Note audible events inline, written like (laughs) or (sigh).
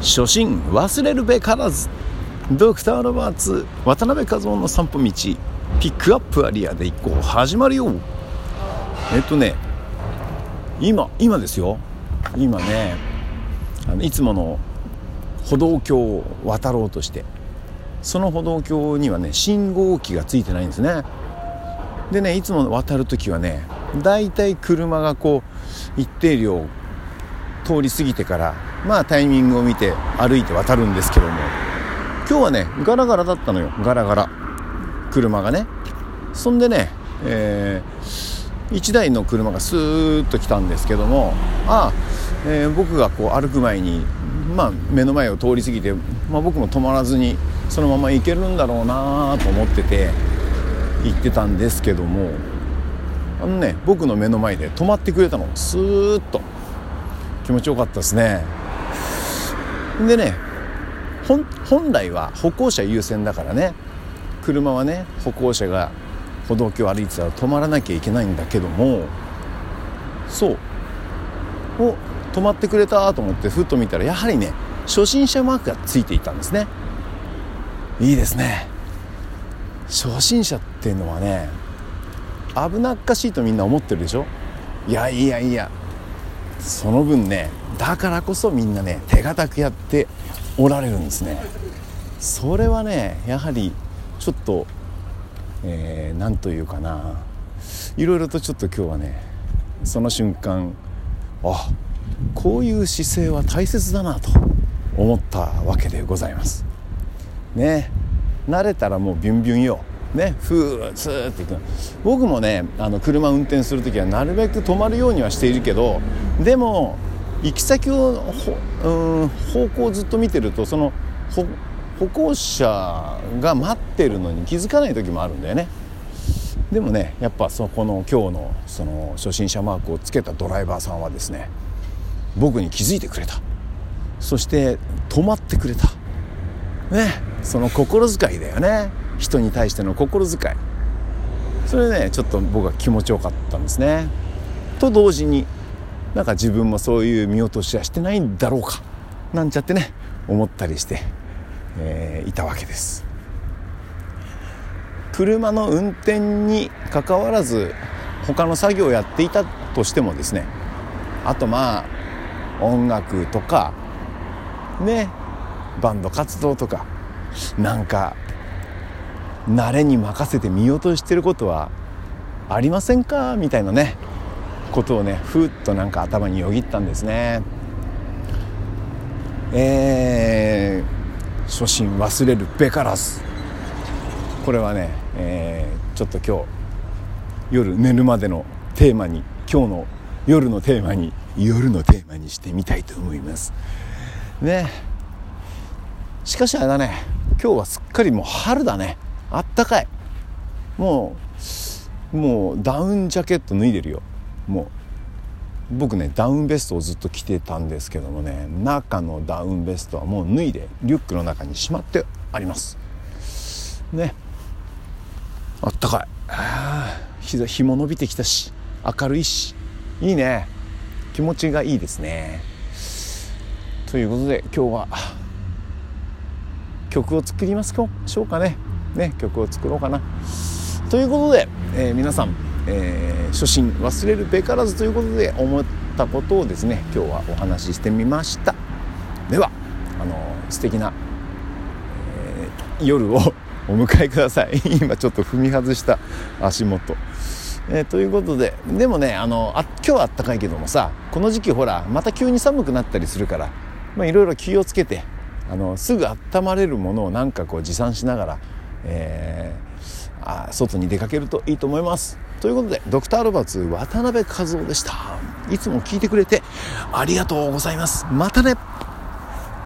初心忘れるべからず。ドクター・ロバーツ渡辺和夫の散歩道ピックアップアリアで一行始まるよ。えっとね今今ですよ。今ねあのいつもの歩道橋を渡ろうとしてその歩道橋にはね信号機がついてないんですね。でねいつも渡る時はねだいたい車がこう一定量通り過ぎてからまあタイミングを見て歩いて渡るんですけども。今日はねガラガラだったのよ。ガラガラ。車がね。そんでね、えー、1台の車がスーッと来たんですけども。ああ、えー、僕がこう歩く前に、まあ、目の前を通り過ぎて、まあ、僕も止まらずにそのまま行けるんだろうなと思ってて行ってたんですけども。あのね僕の目の前で止まってくれたの。スーッと。気持ちよかったですね。でね本来は歩行者優先だからね。車はね歩行者が歩道橋を歩いてたら止まらなきゃいけないんだけどもそう。お止まってくれたと思ってふっと見たらやはりね初心者マークがついていたんですね。いいですね。初心者っていうのはね危なっかしいとみんな思ってるでしょ？いやいやいやその分ねだからこそみんなね手堅くやっておられるんですね。それはねやはりちょっと何、えー、というかな。いろいろとちょっと今日はねその瞬間あこういう姿勢は大切だなと思ったわけでございます。ね。慣れたらもうビュンビュンよ。ね。ふースーっていく。僕もねあの車運転する時はなるべく止まるようにはしているけどでも行き先をうん方向をずっと見てるとその歩行者が待ってるのに気づかない時もあるんだよね。でもねやっぱそこの今日のその初心者マークをつけたドライバーさんはですね僕に気づいてくれた。そして止まってくれた。ねその心遣いだよね。人に対しての心遣い。それねちょっと僕は気持ちよかったんですね。と同時になんか自分もそういう見落としはしてないんだろうかなんちゃってね思ったりして、えー、いたわけです。車の運転にかかわらず他の作業をやっていたとしてもですねあとまあ音楽とかねバンド活動とかなんか慣れに任せて見落としてることはありませんか？みたいなねことをねふっとなんか頭によぎったんですね。えー、初心忘れるべからず。これはね、えー、ちょっと今日夜寝るまでのテーマに今日の夜のテーマに夜のテーマにしてみたいと思います。ね。しかしあれだね。今日はすっかりもう春だね。あったかい。もうもうダウンジャケット脱いでるよ。もう僕ねダウンベストをずっと着てたんですけどもね中のダウンベストはもう脱いでリュックの中にしまってあります。ね。あったかい。日日も伸びてきたし明るいし。いいね。気持ちがいいですね。ということで今日は曲を作りますしょうかね。ね曲を作ろうかな。ということで、えー、皆さんえー、初心忘れるべからずということで思ったことをですね今日はお話ししてみました。ではあの素敵な、えー、夜を (laughs) お迎えください。(laughs) 今ちょっと踏み外した足元。えー、ということででもねあのあ今日はあったかいけどもさこの時期ほらまた急に寒くなったりするからいろいろ気をつけてあのすぐ温まれるものをなんかこう持参しながら、えー、あ外に出かけるといいと思います。ということでドクターロバーツ渡辺和夫でした。いつも聞いてくれてありがとうございます。またね。